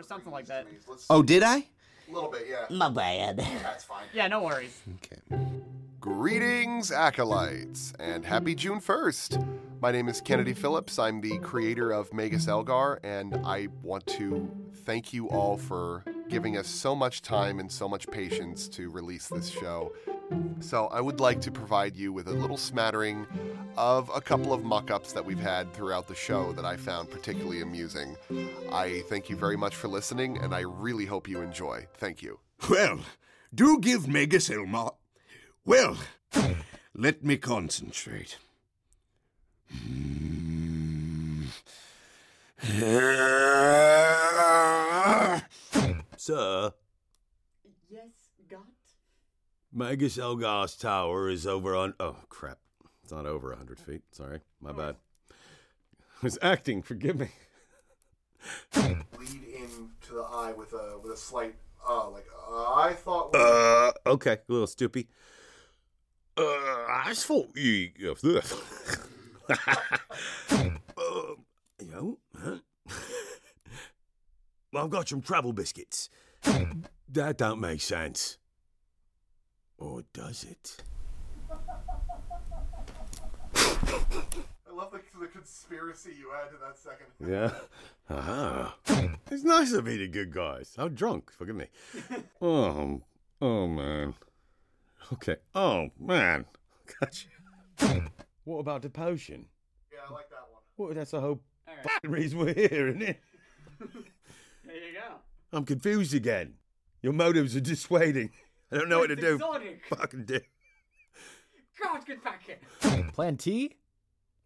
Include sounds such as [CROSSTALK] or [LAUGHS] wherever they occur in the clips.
or something like that. Oh, did I? A little bit, yeah. My bad. That's fine. Yeah, no worries. Okay. Greetings, acolytes, and happy June 1st. My name is Kennedy Phillips. I'm the creator of Magus Elgar, and I want to thank you all for giving us so much time and so much patience to release this show. So, I would like to provide you with a little smattering of a couple of muck ups that we've had throughout the show that I found particularly amusing. I thank you very much for listening, and I really hope you enjoy. Thank you. Well, do give Magus Elmar. Well, let me concentrate. Hmm. Sir, Yes, got. Magus Elgar's tower is over on. Oh, crap. It's not over 100 feet. Sorry. My bad. [LAUGHS] I was acting. Forgive me. Lead into the eye with a with a slight uh like uh, I thought Uh, okay. A little stoopy. Uh, I thought you. [LAUGHS] uh, you know, huh? Well, [LAUGHS] I've got some travel biscuits. That don't make sense. Or does it? I love the, the conspiracy you add to that second. Yeah. Ah. It's nice of me to good guys. I'm drunk. Forgive me. [LAUGHS] Oh, oh man. Okay. Oh man. Gotcha. What about the potion? Yeah, I like that one. Well, that's the whole All right. fucking reason we're here, isn't it? There you go. I'm confused again. Your motives are dissuading. I don't know what to It's do. Fucking do. God, get back here. Plantee?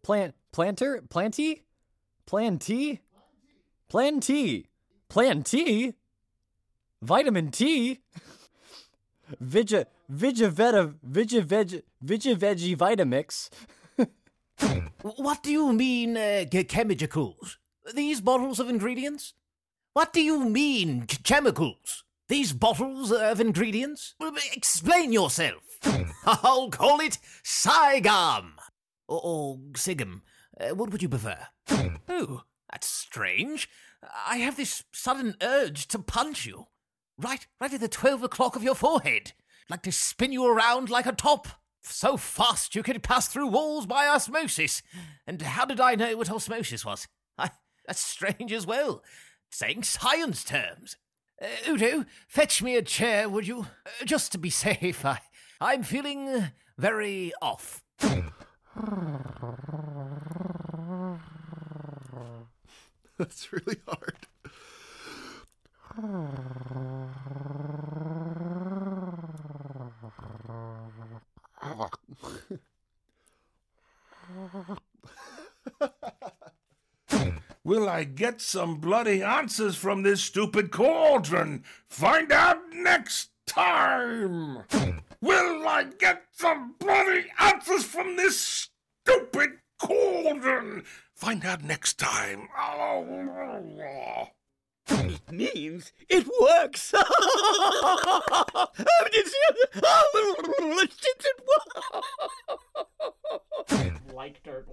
Plant planter? Plantee? Plantee? Plantee? Plantee? Vitamin T? Vigi Vigiveta Vigiveg Vigiveggie Vitamix. What do you mean, uh, chemicals? These bottles of ingredients? What do you mean, ch- chemicals? These bottles of ingredients? Explain yourself. [LAUGHS] I'll call it Saigon. Or, or Sigum. Uh, what would you prefer? Oh, that's strange. I have this sudden urge to punch you. Right, right at the 12 o'clock of your forehead. Like to spin you around like a top. So fast you could pass through walls by osmosis. And how did I know what osmosis was? I, [LAUGHS] that's strange as well. Saying science terms. Uh, Udo, fetch me a chair, would you? Uh, just to be safe. I, I'm feeling uh, very off. [LAUGHS] That's really hard. Will I get some bloody answers from this stupid cauldron? Find out next time! Will I get some bloody answers from this stupid cauldron? Find out next time. Oh. It means it works. [LAUGHS] oh, Like dirt oh, [LAUGHS]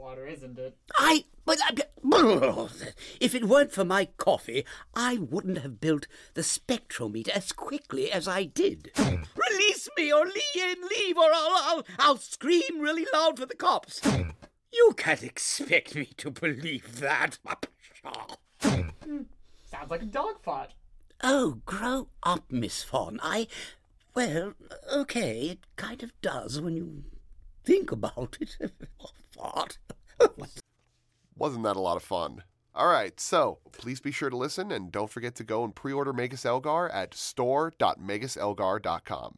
water, isn't it? I. But I. [LAUGHS] If it weren't for my coffee, I wouldn't have built the spectrometer as quickly as I did. [LAUGHS] Release me or leave, eh, leave or I'll, I'll, I'll scream really loud for the cops. [LAUGHS] You can't expect me to believe that. Sounds like a dog fought. Oh, grow up, Miss Fawn. I. Well, okay, it kind of does when you think about it. What? [LAUGHS] Wasn't that a lot of fun? All right, so please be sure to listen and don't forget to go and pre order Magus Elgar at store.maguselgar.com.